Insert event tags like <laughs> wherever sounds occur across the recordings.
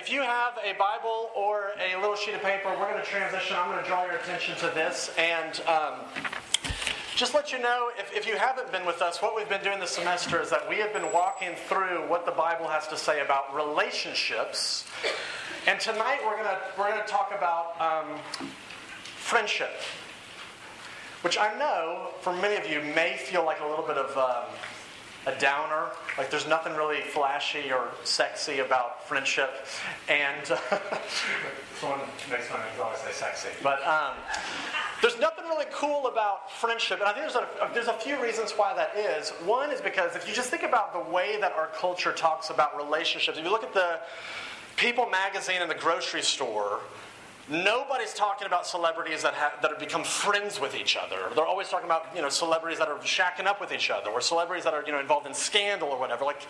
if you have a Bible or a little sheet of paper, we're going to transition. I'm going to draw your attention to this and um, just let you know if, if you haven't been with us, what we've been doing this semester is that we have been walking through what the Bible has to say about relationships. And tonight we're going to we're to talk about um, friendship, which I know for many of you may feel like a little bit of. Um, a downer. Like there's nothing really flashy or sexy about friendship. And <laughs> someone makes fun of always say sexy, but um, there's nothing really cool about friendship. And I think there's a, there's a few reasons why that is. One is because if you just think about the way that our culture talks about relationships, if you look at the People magazine in the grocery store, Nobody's talking about celebrities that have, that have become friends with each other. They're always talking about you know celebrities that are shacking up with each other, or celebrities that are you know involved in scandal or whatever. Like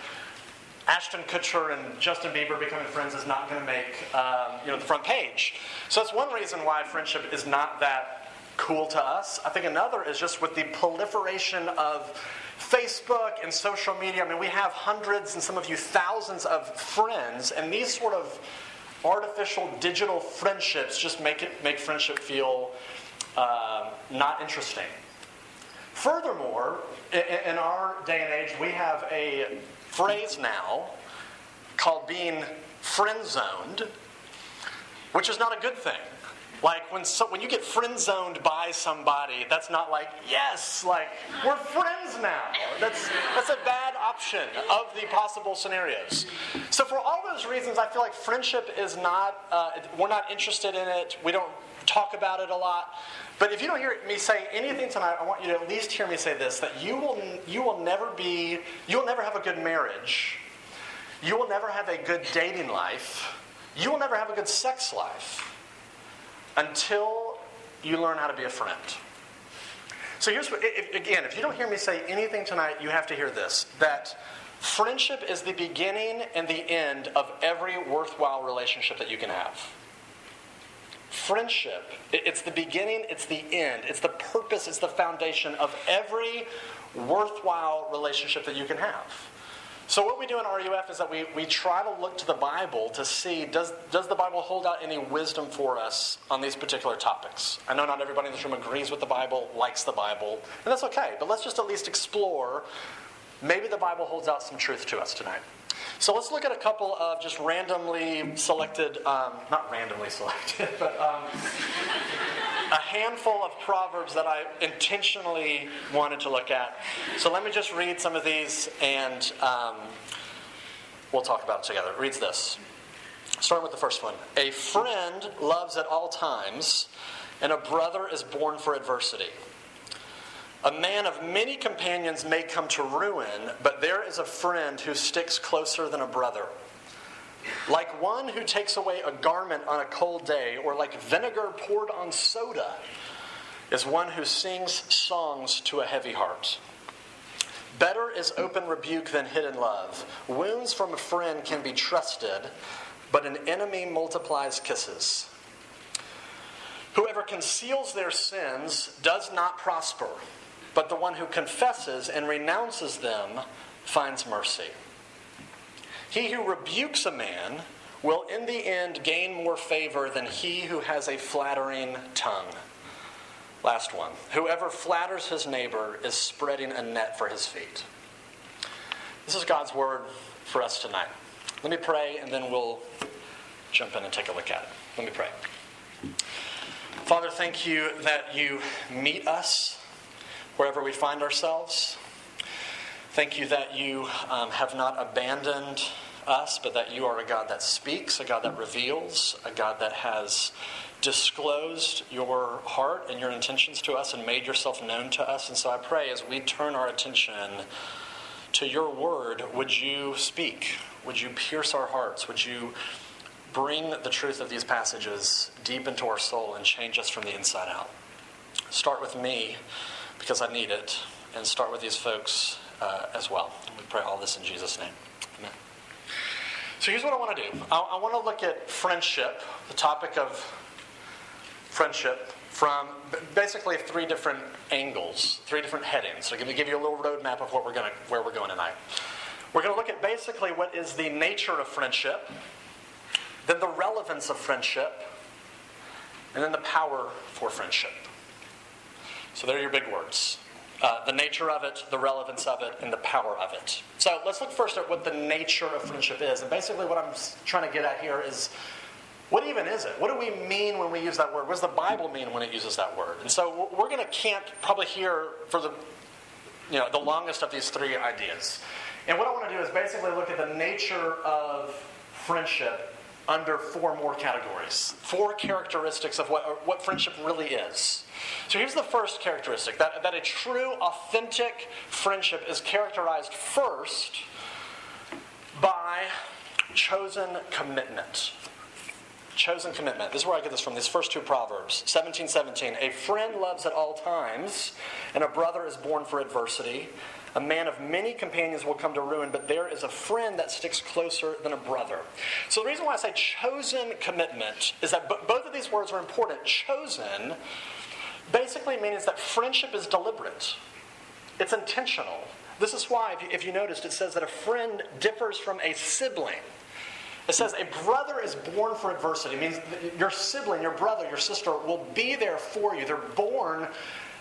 Ashton Kutcher and Justin Bieber becoming friends is not going to make um, you know the front page. So that's one reason why friendship is not that cool to us. I think another is just with the proliferation of Facebook and social media. I mean, we have hundreds and some of you thousands of friends, and these sort of artificial digital friendships just make it make friendship feel uh, not interesting. Furthermore, in, in our day and age, we have a phrase now called being friend zoned, which is not a good thing. Like when so, when you get friend zoned by somebody, that's not like yes, like we're friends now. That's that's a bad option of the possible scenarios. So for all those reasons, I feel like friendship is not. Uh, we're not interested in it. We don't talk about it a lot. But if you don't hear me say anything tonight, I want you to at least hear me say this: that you will you will never be you will never have a good marriage. You will never have a good dating life. You will never have a good sex life until you learn how to be a friend. So here's what, if, again, if you don't hear me say anything tonight, you have to hear this that friendship is the beginning and the end of every worthwhile relationship that you can have. Friendship, it's the beginning, it's the end, it's the purpose, it's the foundation of every worthwhile relationship that you can have. So, what we do in RUF is that we, we try to look to the Bible to see does, does the Bible hold out any wisdom for us on these particular topics? I know not everybody in this room agrees with the Bible, likes the Bible, and that's okay, but let's just at least explore. Maybe the Bible holds out some truth to us tonight. So let's look at a couple of just randomly selected, um, not randomly selected, <laughs> but um, a handful of proverbs that I intentionally wanted to look at. So let me just read some of these and um, we'll talk about it together. Reads this. Starting with the first one A friend loves at all times, and a brother is born for adversity. A man of many companions may come to ruin, but there is a friend who sticks closer than a brother. Like one who takes away a garment on a cold day, or like vinegar poured on soda, is one who sings songs to a heavy heart. Better is open rebuke than hidden love. Wounds from a friend can be trusted, but an enemy multiplies kisses. Whoever conceals their sins does not prosper, but the one who confesses and renounces them finds mercy. He who rebukes a man will in the end gain more favor than he who has a flattering tongue. Last one. Whoever flatters his neighbor is spreading a net for his feet. This is God's word for us tonight. Let me pray and then we'll jump in and take a look at it. Let me pray. Father, thank you that you meet us wherever we find ourselves. Thank you that you um, have not abandoned us, but that you are a God that speaks, a God that reveals, a God that has disclosed your heart and your intentions to us and made yourself known to us. And so I pray as we turn our attention to your word, would you speak? Would you pierce our hearts? Would you bring the truth of these passages deep into our soul and change us from the inside out? Start with me because I need it, and start with these folks uh, as well. We pray all this in Jesus' name. Amen. So here's what I want to do I, I want to look at friendship, the topic of friendship, from basically three different angles, three different headings. So I'm going to give you a little roadmap of what we're going to, where we're going tonight. We're going to look at basically what is the nature of friendship. then the relevance of friendship, and then the power for friendship. So there are your big words. Uh, the nature of it, the relevance of it, and the power of it. So let's look first at what the nature of friendship is. And basically, what I'm trying to get at here is what even is it? What do we mean when we use that word? What does the Bible mean when it uses that word? And so we're going to camp probably here for the you know the longest of these three ideas. And what I want to do is basically look at the nature of friendship under four more categories, four characteristics of what, what friendship really is. So here's the first characteristic that, that a true, authentic friendship is characterized first by chosen commitment. Chosen commitment. This is where I get this from, these first two Proverbs. 17, 17. A friend loves at all times, and a brother is born for adversity. A man of many companions will come to ruin, but there is a friend that sticks closer than a brother. So the reason why I say chosen commitment is that both of these words are important. Chosen basically means that friendship is deliberate, it's intentional. This is why, if you, if you noticed, it says that a friend differs from a sibling. It says a brother is born for adversity. It means your sibling, your brother, your sister will be there for you. They're born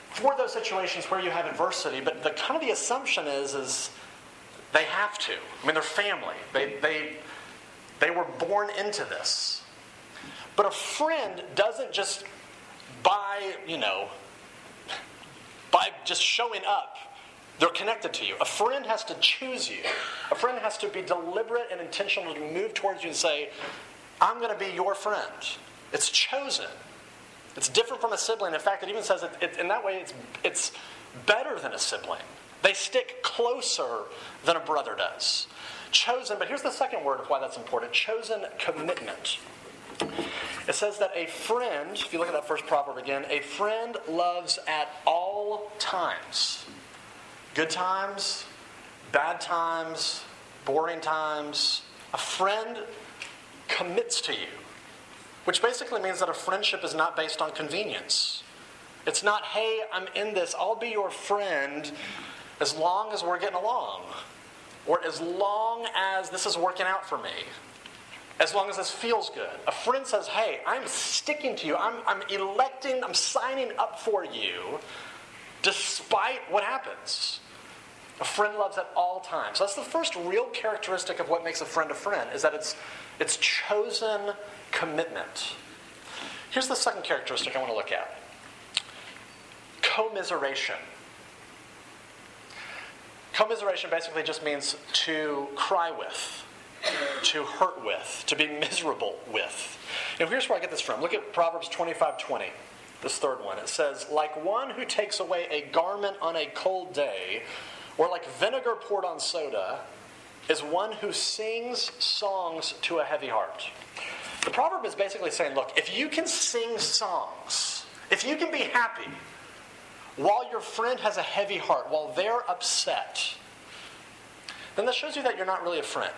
for those situations where you have adversity, but the kind of the assumption is is they have to. I mean, they're family. They they they were born into this. But a friend doesn't just by, you know, by just showing up, they're connected to you. A friend has to choose you. A friend has to be deliberate and intentional to move towards you and say, I'm going to be your friend. It's chosen. It's different from a sibling. In fact, it even says it, it, in that way it's, it's better than a sibling. They stick closer than a brother does. Chosen, but here's the second word of why that's important chosen commitment. It says that a friend, if you look at that first proverb again, a friend loves at all times. Good times, bad times, boring times. A friend commits to you. Which basically means that a friendship is not based on convenience. It's not, hey, I'm in this, I'll be your friend as long as we're getting along, or as long as this is working out for me, as long as this feels good. A friend says, hey, I'm sticking to you, I'm, I'm electing, I'm signing up for you despite what happens. A friend loves at all times. So that's the first real characteristic of what makes a friend a friend, is that it's, it's chosen commitment. Here's the second characteristic I want to look at commiseration. Commiseration basically just means to cry with, to hurt with, to be miserable with. Now, here's where I get this from. Look at Proverbs 25 20, this third one. It says, Like one who takes away a garment on a cold day, or like vinegar poured on soda, is one who sings songs to a heavy heart. The proverb is basically saying, look, if you can sing songs, if you can be happy while your friend has a heavy heart, while they're upset, then that shows you that you're not really a friend.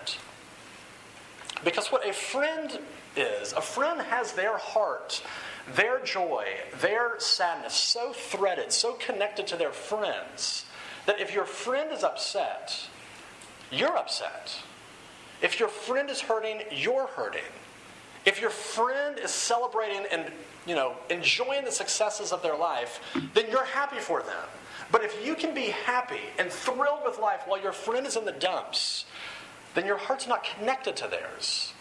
Because what a friend is, a friend has their heart, their joy, their sadness so threaded, so connected to their friends, that if your friend is upset, you're upset. If your friend is hurting, you're hurting. If your friend is celebrating and you know enjoying the successes of their life, then you're happy for them. But if you can be happy and thrilled with life while your friend is in the dumps, then your heart's not connected to theirs.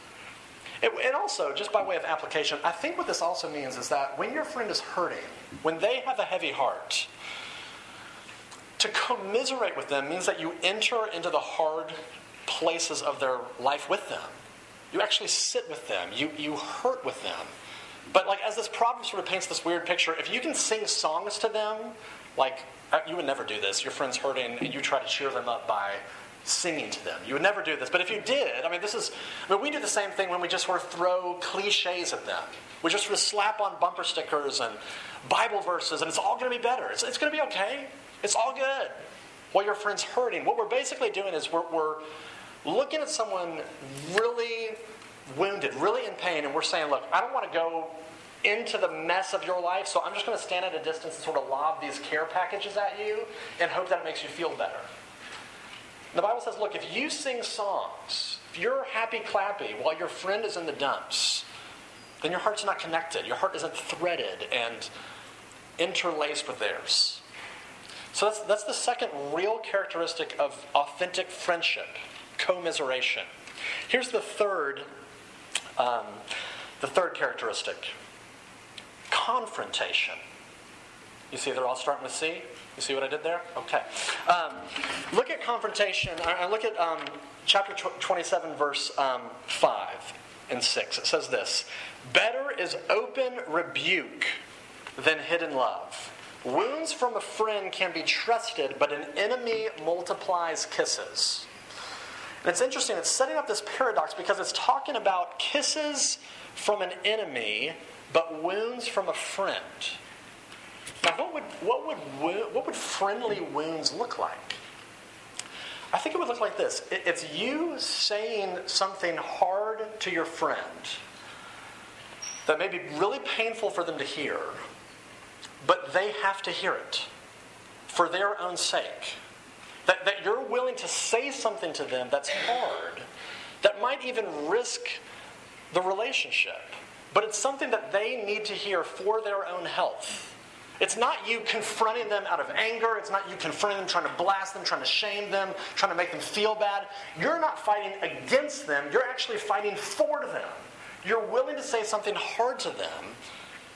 It, and also, just by way of application, I think what this also means is that when your friend is hurting, when they have a heavy heart, to commiserate with them means that you enter into the hard places of their life with them. You actually sit with them. You, you hurt with them. But like as this problem sort of paints this weird picture, if you can sing songs to them, like uh, you would never do this. Your friend's hurting, and you try to cheer them up by singing to them. You would never do this. But if you did, I mean, this is, I mean, we do the same thing when we just sort of throw cliches at them. We just sort of slap on bumper stickers and Bible verses, and it's all going to be better. It's, it's going to be okay. It's all good. While your friend's hurting, what we're basically doing is we're, we're looking at someone really wounded, really in pain, and we're saying, look, I don't want to go into the mess of your life, so I'm just going to stand at a distance and sort of lob these care packages at you and hope that it makes you feel better. The Bible says, look, if you sing songs if you're happy clappy while your friend is in the dumps, then your heart's not connected. Your heart isn't threaded and interlaced with theirs. So that's, that's the second real characteristic of authentic friendship commiseration. Here's the third, um, the third characteristic confrontation. You see, they're all starting with C. You see what I did there? Okay. Um, look at confrontation. I look at um, chapter 27, verse um, 5 and 6. It says this Better is open rebuke than hidden love. Wounds from a friend can be trusted, but an enemy multiplies kisses. And it's interesting, it's setting up this paradox because it's talking about kisses from an enemy, but wounds from a friend. Now, what would, what would, what would friendly wounds look like? I think it would look like this it's you saying something hard to your friend that may be really painful for them to hear, but they have to hear it for their own sake. That, that you're willing to say something to them that's hard, that might even risk the relationship, but it's something that they need to hear for their own health. It's not you confronting them out of anger. It's not you confronting them, trying to blast them, trying to shame them, trying to make them feel bad. You're not fighting against them. You're actually fighting for them. You're willing to say something hard to them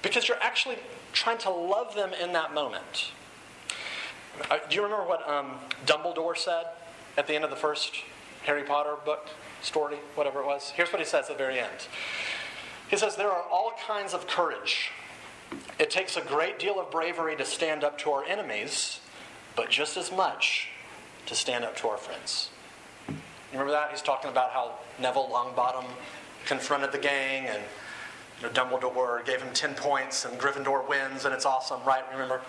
because you're actually trying to love them in that moment. Uh, do you remember what um, Dumbledore said at the end of the first Harry Potter book, story, whatever it was? Here's what he says at the very end. He says, There are all kinds of courage. It takes a great deal of bravery to stand up to our enemies, but just as much to stand up to our friends. You remember that? He's talking about how Neville Longbottom confronted the gang and you know, Dumbledore gave him 10 points and Gryffindor wins and it's awesome, right? Remember?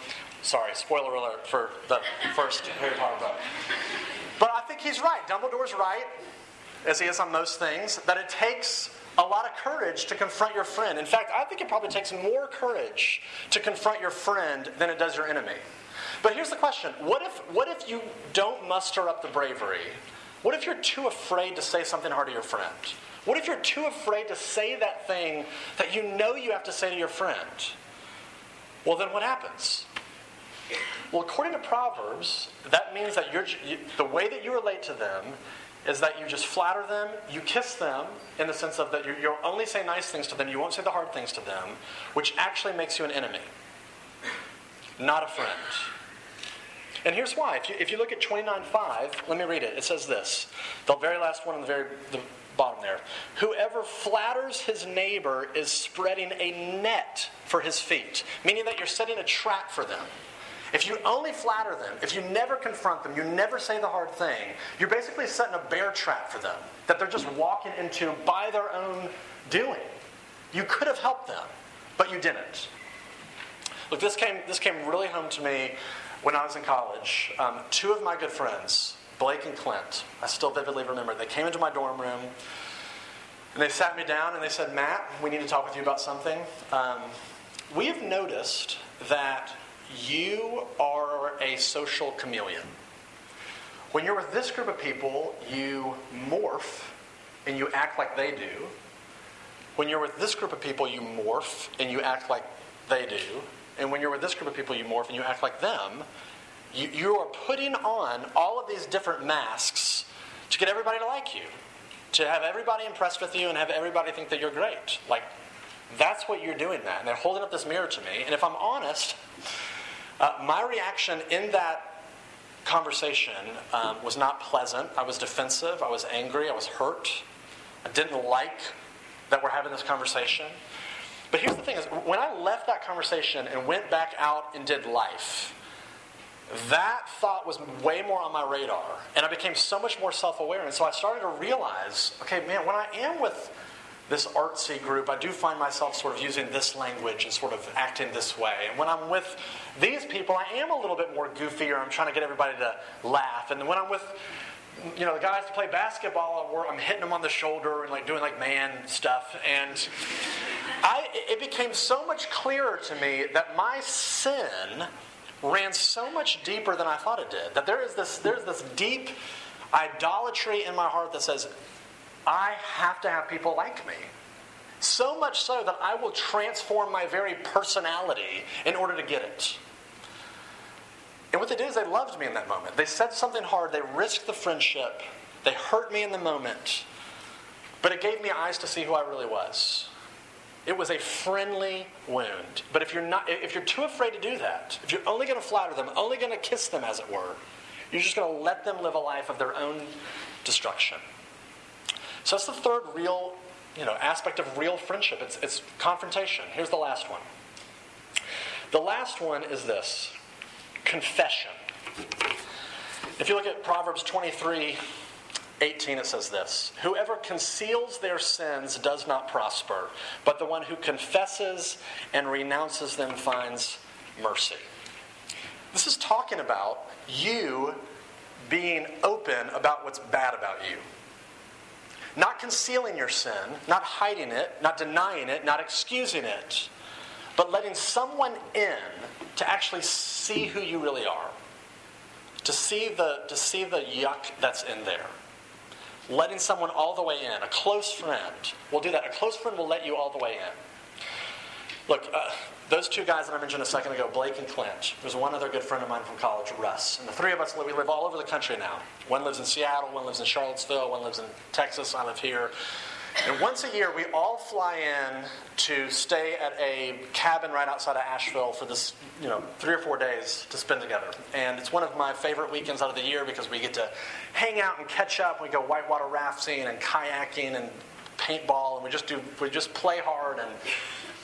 Sorry, spoiler alert for the first Harry Potter book. But I think he's right. Dumbledore's right, as he is on most things, that it takes a lot of courage to confront your friend. In fact, I think it probably takes more courage to confront your friend than it does your enemy. But here's the question what if, what if you don't muster up the bravery? What if you're too afraid to say something hard to your friend? What if you're too afraid to say that thing that you know you have to say to your friend? Well, then what happens? Well, according to Proverbs, that means that you're, you, the way that you relate to them is that you just flatter them, you kiss them, in the sense of that you, you'll only say nice things to them, you won't say the hard things to them, which actually makes you an enemy, not a friend. And here's why. If you, if you look at 29.5, let me read it. It says this. The very last one on the very the bottom there. Whoever flatters his neighbor is spreading a net for his feet, meaning that you're setting a trap for them. If you only flatter them, if you never confront them, you never say the hard thing, you're basically setting a bear trap for them that they're just walking into by their own doing. You could have helped them, but you didn't. Look, this came, this came really home to me when I was in college. Um, two of my good friends, Blake and Clint, I still vividly remember, they came into my dorm room and they sat me down and they said, Matt, we need to talk with you about something. Um, we have noticed that you are a social chameleon. When you're with this group of people, you morph and you act like they do. When you're with this group of people, you morph and you act like they do. And when you're with this group of people, you morph and you act like them. You, are putting on all of these different masks to get everybody to like you, to have everybody impressed with you and have everybody think that you're great. Like, that's what you're doing, Matt. And they're holding up this mirror to me. And if I'm honest, uh, my reaction in that conversation um, was not pleasant. I was defensive. I was angry. I was hurt. I didn't like that we're having this conversation. But here's the thing is when I left that conversation and went back out and did life, that thought was way more on my radar. And I became so much more self aware. And so I started to realize okay, man, when I am with this artsy group, I do find myself sort of using this language and sort of acting this way. And when I'm with these people, I am a little bit more goofier. I'm trying to get everybody to laugh. And when I'm with you know the guys to play basketball, I'm hitting them on the shoulder and like doing like man stuff. And I, it became so much clearer to me that my sin ran so much deeper than I thought it did. That there is this there's this deep idolatry in my heart that says I have to have people like me. So much so that I will transform my very personality in order to get it. And what they did is they loved me in that moment. They said something hard, they risked the friendship, they hurt me in the moment, but it gave me eyes to see who I really was. It was a friendly wound. But if you're not if you're too afraid to do that, if you're only going to flatter them, only going to kiss them as it were, you're just going to let them live a life of their own destruction. So that's the third real, you know, aspect of real friendship. It's, it's confrontation. Here's the last one. The last one is this confession. If you look at Proverbs 23, 18, it says this Whoever conceals their sins does not prosper, but the one who confesses and renounces them finds mercy. This is talking about you being open about what's bad about you. Not concealing your sin, not hiding it, not denying it, not excusing it, but letting someone in to actually see who you really are. To see the, to see the yuck that's in there. Letting someone all the way in, a close friend, will do that. A close friend will let you all the way in. Look, uh, those two guys that I mentioned a second ago, Blake and Clint, there's one other good friend of mine from college, Russ. And the three of us, we live all over the country now. One lives in Seattle, one lives in Charlottesville, one lives in Texas, I live here. And once a year, we all fly in to stay at a cabin right outside of Asheville for this, you know, three or four days to spend together. And it's one of my favorite weekends out of the year because we get to hang out and catch up. We go whitewater rafting and kayaking and paintball, and we just do, we just play hard and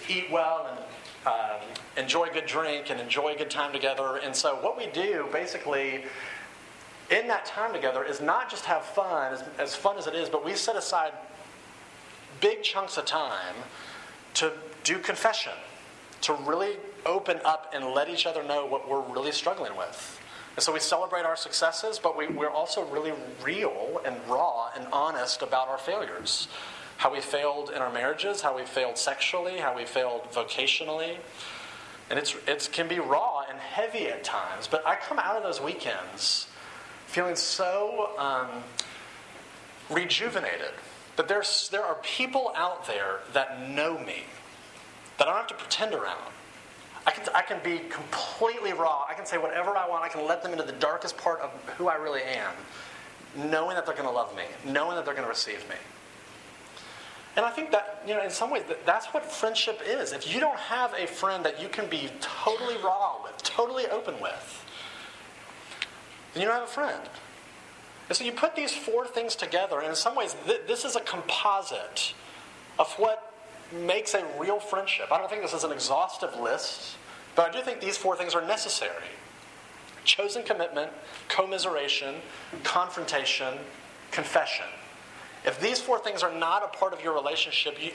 eat well and um, enjoy a good drink and enjoy a good time together. And so, what we do basically in that time together is not just have fun, as, as fun as it is, but we set aside big chunks of time to do confession, to really open up and let each other know what we're really struggling with. And so we celebrate our successes, but we, we're also really real and raw and honest about our failures how we failed in our marriages, how we failed sexually, how we failed vocationally. And it's, it can be raw and heavy at times, but I come out of those weekends feeling so um, rejuvenated that there's, there are people out there that know me, that I don't have to pretend around. I can, I can be completely raw. I can say whatever I want. I can let them into the darkest part of who I really am, knowing that they're going to love me, knowing that they're going to receive me. And I think that, you know, in some ways, that's what friendship is. If you don't have a friend that you can be totally raw with, totally open with, then you don't have a friend. And so you put these four things together, and in some ways, th- this is a composite of what makes a real friendship. I don't think this is an exhaustive list, but I do think these four things are necessary chosen commitment, commiseration, confrontation, confession. If these four things are not a part of your relationship, you,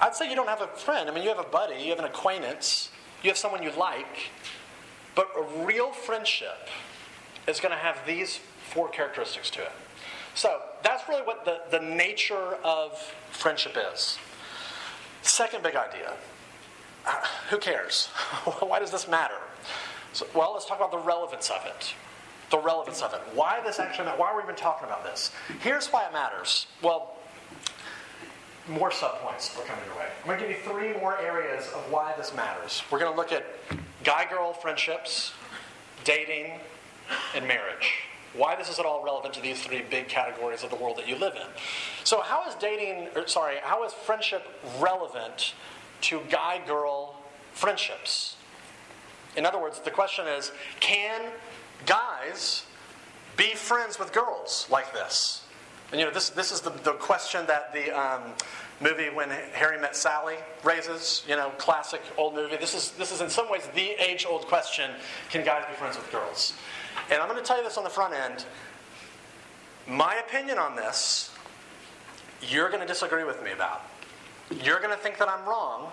I'd say you don't have a friend. I mean, you have a buddy, you have an acquaintance, you have someone you like, but a real friendship is going to have these four characteristics to it. So that's really what the, the nature of friendship is. Second big idea uh, who cares? <laughs> Why does this matter? So, well, let's talk about the relevance of it the relevance of it. Why this actually Why are we even talking about this? Here's why it matters. Well, more subpoints are coming your way. I'm going to give you three more areas of why this matters. We're going to look at guy girl friendships, dating, and marriage. Why this is at all relevant to these three big categories of the world that you live in. So, how is dating, or sorry, how is friendship relevant to guy girl friendships? In other words, the question is can guys be friends with girls like this? And you know, this, this is the, the question that the um, movie When Harry Met Sally raises, you know, classic old movie. This is, this is in some ways the age old question can guys be friends with girls? And I'm going to tell you this on the front end. My opinion on this, you're going to disagree with me about. You're going to think that I'm wrong.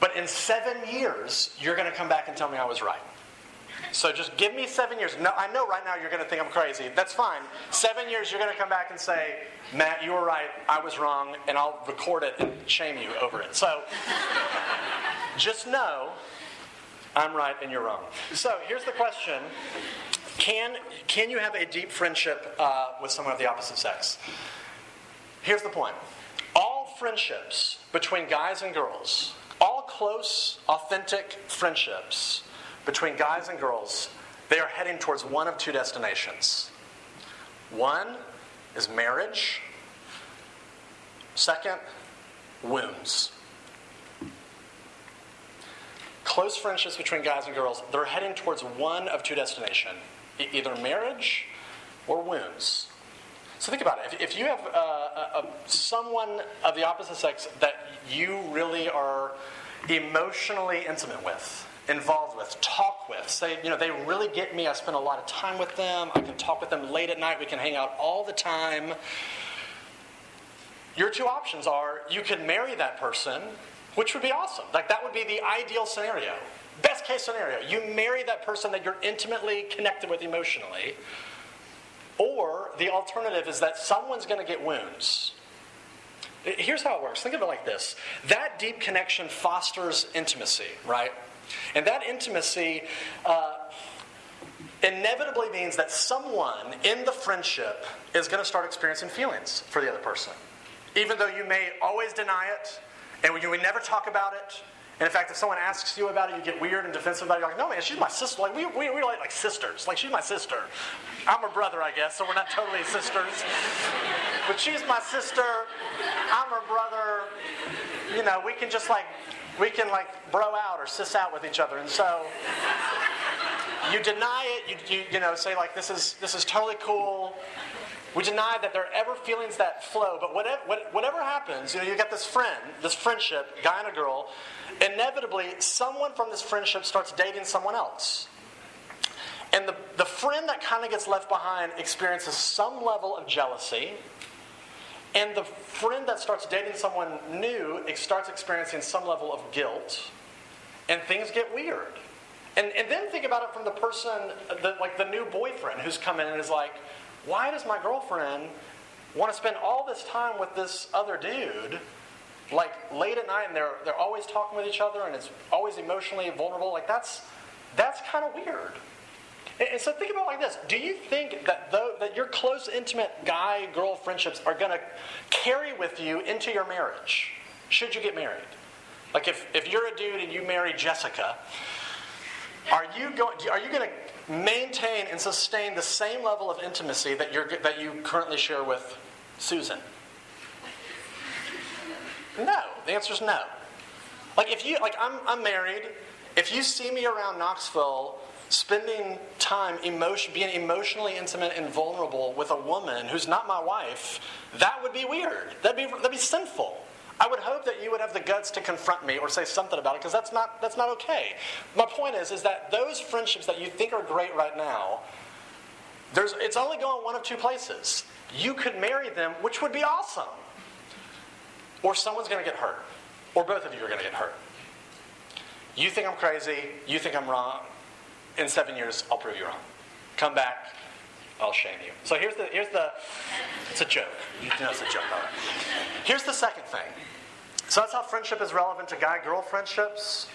But in seven years, you're going to come back and tell me I was right. So just give me seven years. No, I know right now you're going to think I'm crazy. That's fine. Seven years, you're going to come back and say, Matt, you were right. I was wrong, and I'll record it and shame you over it. So <laughs> just know I'm right and you're wrong. So here's the question can, can you have a deep friendship uh, with someone of the opposite sex? Here's the point all friendships between guys and girls, all close, authentic friendships between guys and girls, they are heading towards one of two destinations. One is marriage, second, wounds. Close friendships between guys and girls, they're heading towards one of two destinations either marriage or wounds. So think about it. If, if you have uh, a, a, someone of the opposite sex that you really are emotionally intimate with, involved with, talk with, say, you know, they really get me. I spend a lot of time with them. I can talk with them late at night. We can hang out all the time. Your two options are you can marry that person, which would be awesome. Like, that would be the ideal scenario. Best case scenario, you marry that person that you're intimately connected with emotionally. Or the alternative is that someone's going to get wounds. Here's how it works think of it like this that deep connection fosters intimacy, right? And that intimacy uh, inevitably means that someone in the friendship is going to start experiencing feelings for the other person. Even though you may always deny it and you would never talk about it, and in fact, if someone asks you about it, you get weird and defensive about it. You're like, no, man, she's my sister. Like, we, we, we're like, like sisters. Like, she's my sister. I'm her brother, I guess, so we're not totally <laughs> sisters. but she's my sister. I'm her brother. You know, we can just like, we can like bro out or sis out with each other. And so you deny it. You, you, you know, say like, this is, this is totally cool. We deny that there are ever feelings that flow, but whatever, whatever happens, you know, you got this friend, this friendship, guy and a girl, inevitably someone from this friendship starts dating someone else. And the, the friend that kind of gets left behind experiences some level of jealousy. And the friend that starts dating someone new starts experiencing some level of guilt. And things get weird. And, and then think about it from the person, the, like the new boyfriend who's come in and is like, why does my girlfriend want to spend all this time with this other dude? like late at night and they're they're always talking with each other and it's always emotionally vulnerable. Like that's that's kind of weird and, so think about like this. Do you think that though that your close intimate guy girl friendships are going to carry with you into your marriage? Should you get married? Like if, if you're a dude and you marry jessica are you going are you going to maintain and sustain the same level of intimacy that you're that you currently share with susan no. The answer is no. Like if you like I'm I'm married. If you see me around Knoxville spending time emotion being emotionally intimate and vulnerable with a woman who's not my wife, that would be weird. That'd be that'd be sinful. I would hope that you would have the guts to confront me or say something about it because that's not that's not okay. My point is is that those friendships that you think are great right now, there's it's only going one of two places. You could marry them, which would be awesome or someone's going to get hurt, or both of you are going to get hurt. You think I'm crazy, you think I'm wrong. In seven years, I'll prove you wrong. Come back, I'll shame you. So here's the here's the it's a joke. You know it's a joke. Here's the second thing. So that's how friendship is relevant to guy-girl friendships.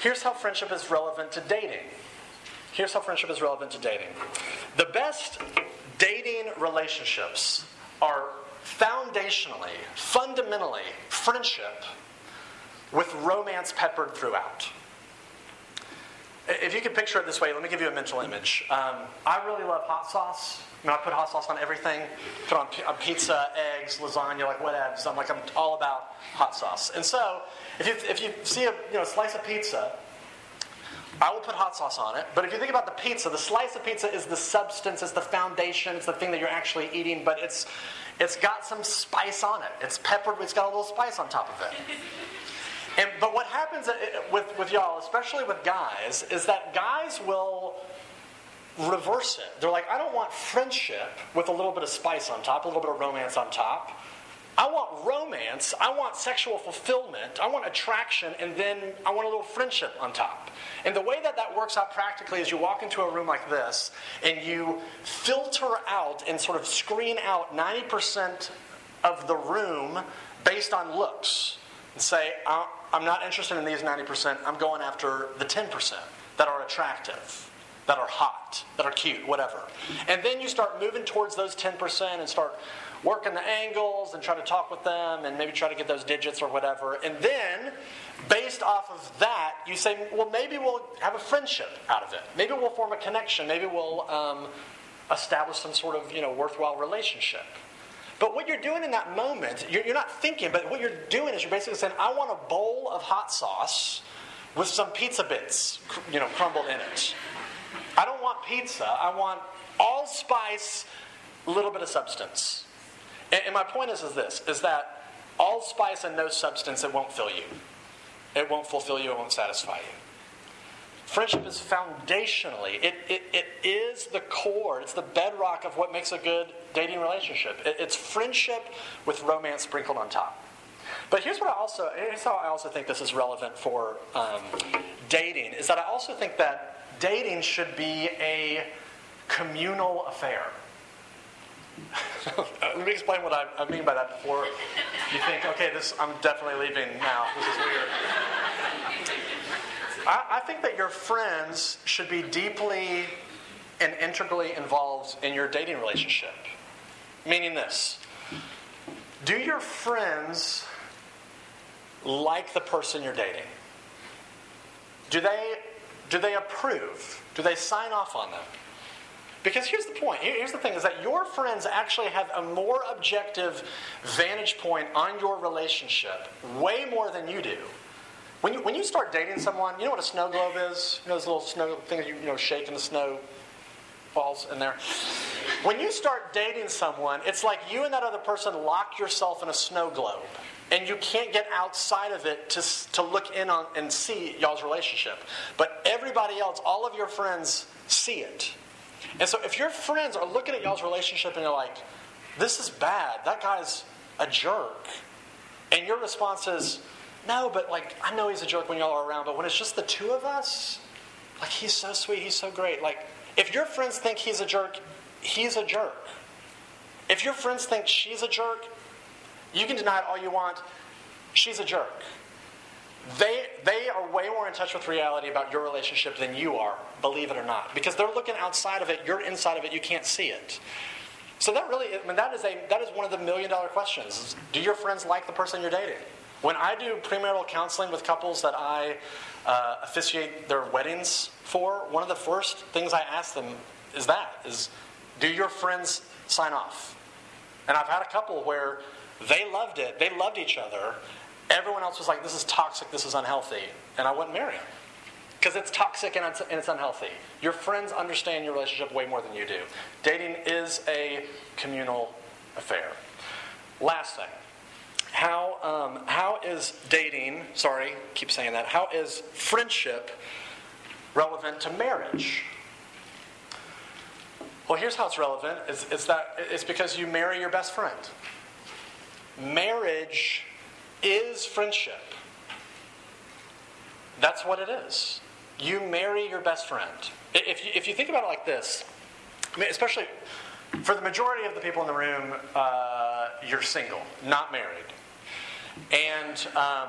Here's how friendship is relevant to dating. Here's how friendship is relevant to dating. The best dating relationships are foundationally, fundamentally, friendship with romance peppered throughout. If you can picture it this way, let me give you a mental image. Um, I really love hot sauce. I, mean, I put hot sauce on everything. Put on, on pizza, eggs, lasagna, like whatever. So I'm like I'm all about hot sauce. And so if you if you see a you know slice of pizza, I will put hot sauce on it. But if you think about the pizza, the slice of pizza is the substance, it's the foundation, it's the thing that you're actually eating. But it's it's got some spice on it. It's peppered, it's got a little spice on top of it. And, but what happens uh, with, with y'all, especially with guys, is that guys will reverse it. They're like, I don't want friendship with a little bit of spice on top, a little bit of romance on top. I want romance, I want sexual fulfillment, I want attraction, and then I want a little friendship on top. And the way that that works out practically is you walk into a room like this and you filter out and sort of screen out 90% of the room based on looks and say, I'm not interested in these 90%, I'm going after the 10% that are attractive. that are hot, that are cute, whatever. And then you start moving towards those 10% and start working the angles and try to talk with them and maybe try to get those digits or whatever. And then, based off of that, you say, well, maybe we'll have a friendship out of it. Maybe we'll form a connection. Maybe we'll um, establish some sort of you know worthwhile relationship. But what you're doing in that moment, you're, you're not thinking, but what you're doing is you're basically saying, I want a bowl of hot sauce with some pizza bits, you know, crumbled in it. I don't want pizza. I want allspice, a little bit of substance. And, and my point is, is this: is that allspice and no substance, it won't fill you. It won't fulfill you. It won't satisfy you. Friendship is foundationally, it, it, it is the core, it's the bedrock of what makes a good dating relationship. It, it's friendship with romance sprinkled on top. But here's what I also, here's how I also think this is relevant for um, dating, is that I also think that dating should be a communal affair. <laughs> Let me explain what I, I, mean by that before you think, okay, this I'm definitely leaving now. This is weird. I, I think that your friends should be deeply and integrally involved in your dating relationship. Meaning this do your friends like the person you're dating? Do they, do they approve? Do they sign off on them? Because here's the point. Here's the thing is that your friends actually have a more objective vantage point on your relationship, way more than you do. When you, when you start dating someone, you know what a snow globe is? You know those little snow things you, you know shake and the snow falls in there? When you start dating someone, it's like you and that other person lock yourself in a snow globe. And you can't get outside of it to, to look in on and see y'all's relationship. But everybody else, all of your friends, see it. And so if your friends are looking at y'all's relationship and you're like, this is bad, that guy's a jerk, and your response is, no, but like, I know he's a jerk when y'all are around, but when it's just the two of us, like, he's so sweet, he's so great. Like, if your friends think he's a jerk, he's a jerk. If your friends think she's a jerk, you can deny it all you want, she's a jerk. They, they are way more in touch with reality about your relationship than you are, believe it or not. Because they're looking outside of it, you're inside of it, you can't see it. So that really, I mean, that is, a, that is one of the million dollar questions. Do your friends like the person you're dating? When I do premarital counseling with couples that I uh, officiate their weddings for, one of the first things I ask them is that, is do your friends sign off? And I've had a couple where they loved it, they loved each other, Everyone else was like, this is toxic, this is unhealthy. And I wouldn't marry him. Because it's toxic and it's, and it's unhealthy. Your friends understand your relationship way more than you do. Dating is a communal affair. Last thing. How, um, how is dating, sorry, keep saying that, how is friendship relevant to marriage? Well, here's how it's relevant is, is that it's because you marry your best friend. Marriage is friendship. That's what it is. You marry your best friend. If you, if you think about it like this, I mean, especially for the majority of the people in the room, uh, you're single, not married. And um,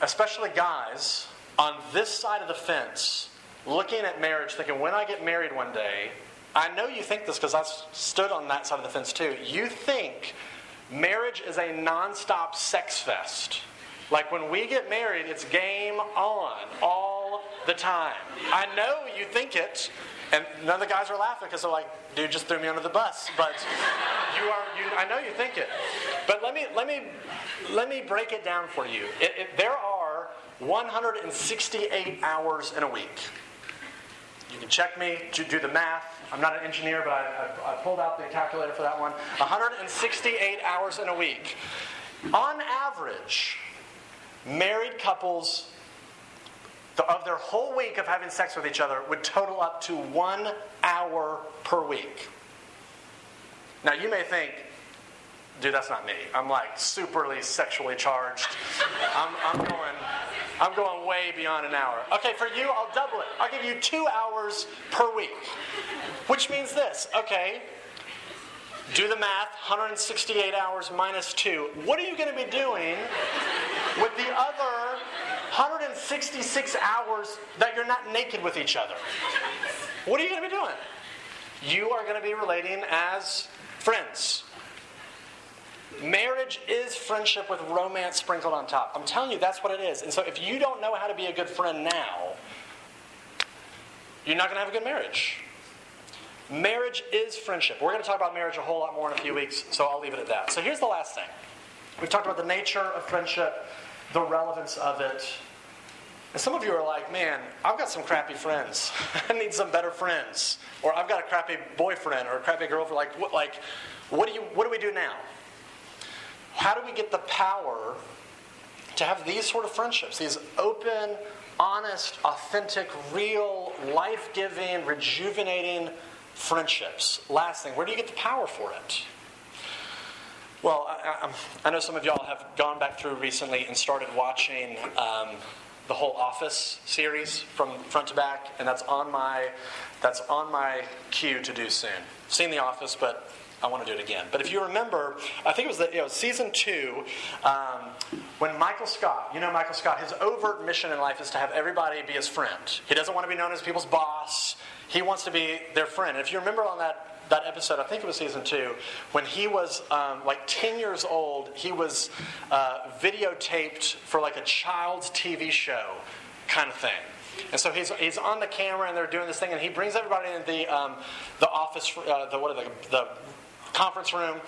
especially guys on this side of the fence, looking at marriage, thinking, when I get married one day, I know you think this because I've stood on that side of the fence too. You think Marriage is a nonstop sex fest. Like when we get married, it's game on all the time. I know you think it, and none of the guys were laughing because they're like, "Dude, just threw me under the bus." But <laughs> you are, you, I know you think it. But let me let me let me break it down for you. It, it, there are 168 hours in a week. You can check me, do the math. I'm not an engineer, but I, I, I pulled out the calculator for that one. 168 hours in a week. On average, married couples of their whole week of having sex with each other would total up to one hour per week. Now, you may think, dude, that's not me. I'm like superly sexually charged. I'm, I'm going. I'm going way beyond an hour. Okay, for you, I'll double it. I'll give you two hours per week. Which means this, okay, do the math 168 hours minus two. What are you going to be doing with the other 166 hours that you're not naked with each other? what are you going to be doing? You are going to be relating as friends. Marriage is friendship with romance sprinkled on top. I'm telling you, that's what it is. And so if you don't know how to be a good friend now, you're not going to have a good marriage. Marriage is friendship. We're going to talk about marriage a whole lot more in a few weeks, so I'll leave it at that. So here's the last thing. We've talked about the nature of friendship, the relevance of it. And some of you are like, man, I've got some crappy friends. <laughs> I need some better friends. Or I've got a crappy boyfriend or a crappy girlfriend. Like, what, like, what do you, what do we do now? How do we get the power to have these sort of friendships, these open, honest, authentic, real, life giving, rejuvenating friendships? Last thing, where do you get the power for it? Well, I, I, know some of y'all have gone back through recently and started watching um, the whole Office series from front to back, and that's on my that's on my queue to do soon. Seen The Office, but I want to do it again. But if you remember, I think it was the, you know, season two, um, when Michael Scott, you know Michael Scott, his overt mission in life is to have everybody be his friend. He doesn't want to be known as people's boss. He wants to be their friend. And if you remember on that that episode, I think it was season two, when he was um, like 10 years old, he was uh, videotaped for like a child's TV show kind of thing. And so he's, he's on the camera and they're doing this thing, and he brings everybody in the, um, the office, uh, the, what are the, the conference room,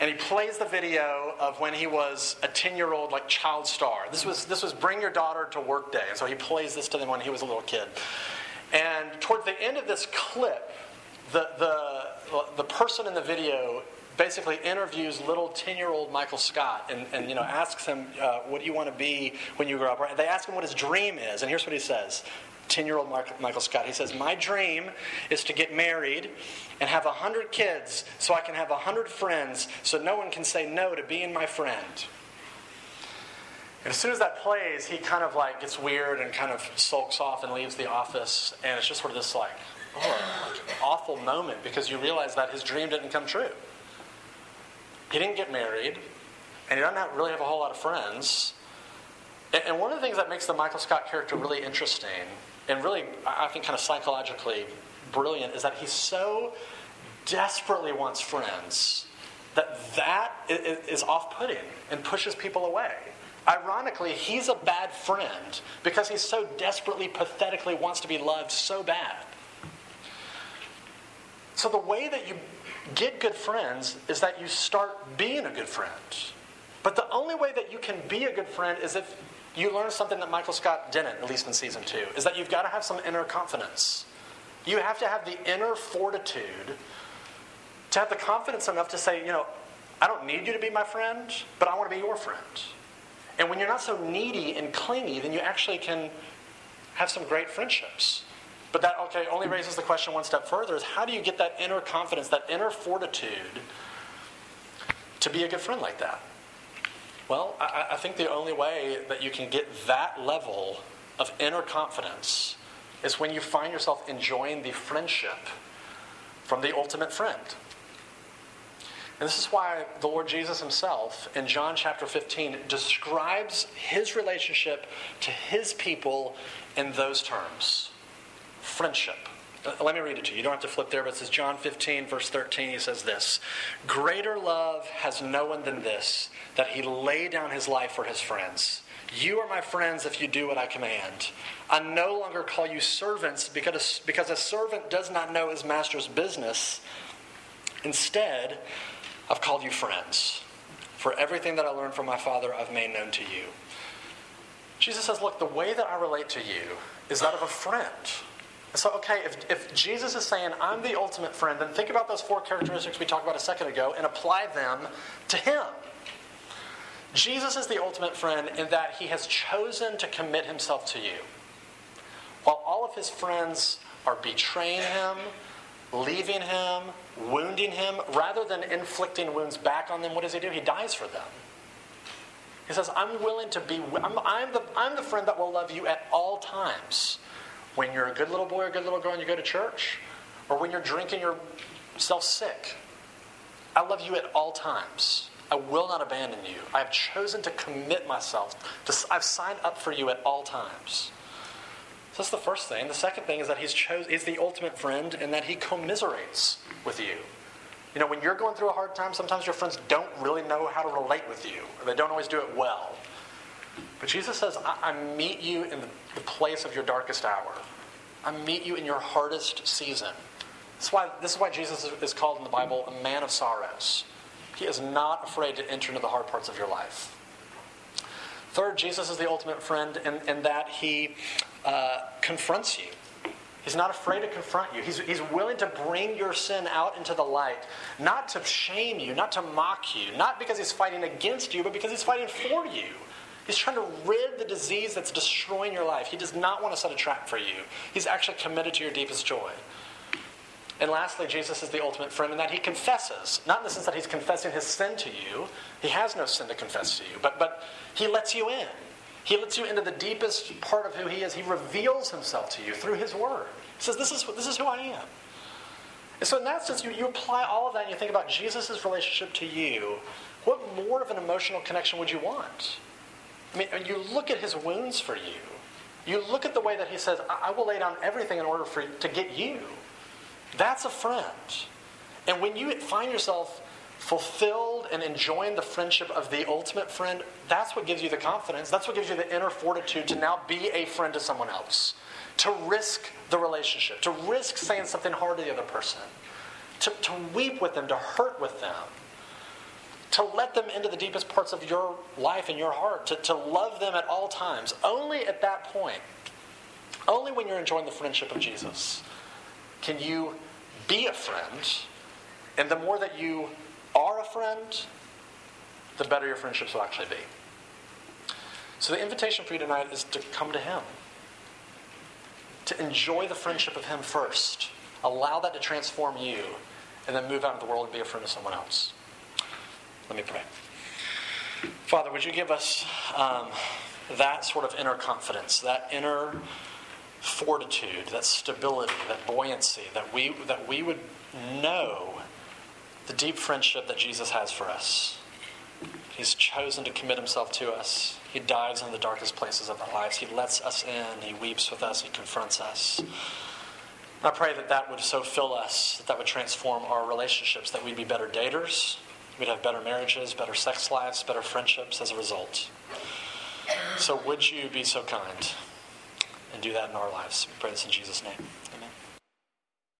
and he plays the video of when he was a 10 year old like child star. This was, this was Bring Your Daughter to Work Day, and so he plays this to them when he was a little kid. And toward the end of this clip, the, the, the person in the video basically interviews little 10 year old Michael Scott and, and you know, asks him, uh, What do you want to be when you grow up? They ask him what his dream is, and here's what he says 10 year old Michael Scott. He says, My dream is to get married and have 100 kids so I can have 100 friends so no one can say no to being my friend. And as soon as that plays, he kind of like gets weird and kind of sulks off and leaves the office. And it's just sort of this like, oh, awful moment because you realize that his dream didn't come true. He didn't get married, and he doesn't really have a whole lot of friends. And, and one of the things that makes the Michael Scott character really interesting and really, I think, kind of psychologically brilliant is that he so desperately wants friends that that is off-putting and pushes people away. Ironically, he's a bad friend because he so desperately, pathetically wants to be loved so bad. So the way that you get good friends is that you start being a good friend. But the only way that you can be a good friend is if you learn something that Michael Scott didn't, at least in season two, is that you've got to have some inner confidence. You have to have the inner fortitude to have the confidence enough to say, you know, I don't need you to be my friend, but I want to be your friend. And when you're not so needy and clingy, then you actually can have some great friendships. But that okay only raises the question one step further: is how do you get that inner confidence, that inner fortitude, to be a good friend like that? Well, I, I think the only way that you can get that level of inner confidence is when you find yourself enjoying the friendship from the ultimate friend. And this is why the Lord Jesus himself in John chapter 15 describes his relationship to his people in those terms friendship. Uh, let me read it to you. You don't have to flip there, but it says John 15, verse 13. He says this Greater love has no one than this, that he lay down his life for his friends. You are my friends if you do what I command. I no longer call you servants because, because a servant does not know his master's business. Instead, I've called you friends. For everything that I learned from my Father, I've made known to you. Jesus says, Look, the way that I relate to you is that of a friend. So, okay, if, if Jesus is saying, I'm the ultimate friend, then think about those four characteristics we talked about a second ago and apply them to Him. Jesus is the ultimate friend in that He has chosen to commit Himself to you. While all of His friends are betraying Him, leaving Him, wounding Him, rather than inflicting wounds back on them, what does He do? He dies for them. He says, I'm willing to be, I'm, I'm, the, I'm the friend that will love you at all times when you're a good little boy or a good little girl and you go to church, or when you're drinking yourself sick. I love you at all times. I will not abandon you. I have chosen to commit myself. I've signed up for you at all times. So that's the first thing. The second thing is that he's chose is the ultimate friend and that he commiserates with you. You know, when you're going through a hard time, sometimes your friends don't really know how to relate with you, or they don't always do it well. But Jesus says, I, I meet you in the, place of your darkest hour. I meet you in your hardest season. This is why, this is why Jesus is called in the Bible a man of sorrows. He is not afraid to enter into the hard parts of your life. Third, Jesus is the ultimate friend in, in that he uh, confronts you. He's not afraid to confront you. He's, he's willing to bring your sin out into the light, not to shame you, not to mock you, not because he's fighting against you, but because he's fighting for you. He's trying to rid the disease that's destroying your life. He does not want to set a trap for you. He's actually committed to your deepest joy. And lastly, Jesus is the ultimate friend in that he confesses. Not in the sense that he's confessing his sin to you. He has no sin to confess to you, but, but he lets you in. He lets you into the deepest part of who he is. He reveals himself to you through his word. He says, This is, this is who I am. And so, in that sense, you, you apply all of that and you think about Jesus' relationship to you. What more of an emotional connection would you want? I mean, you look at his wounds for you. You look at the way that he says, I, will lay down everything in order for to get you. That's a friend. And when you find yourself fulfilled and enjoying the friendship of the ultimate friend, that's what gives you the confidence. That's what gives you the inner fortitude to now be a friend to someone else, to risk the relationship, to risk saying something hard to the other person, to, to weep with them, to hurt with them, to let them into the deepest parts of your life and your heart, to, to love them at all times. Only at that point, only when you're enjoying the friendship of Jesus can you be a friend. And the more that you are a friend, the better your friendships will actually be. So the invitation for you tonight is to come to Him, to enjoy the friendship of Him first, allow that to transform you, and then move out of the world and be a friend to someone else. Let me pray. Father, would you give us um, that sort of inner confidence, that inner fortitude, that stability, that buoyancy, that we, that we would know the deep friendship that Jesus has for us. He's chosen to commit himself to us. He dives into the darkest places of our lives. He lets us in. He weeps with us. He confronts us. I pray that that would so fill us, that that would transform our relationships, that we'd be better daters, we'd have better marriages, better sex lives, better friendships as a result. So would you be so kind? and do that in our lives. We pray this in Jesus' name.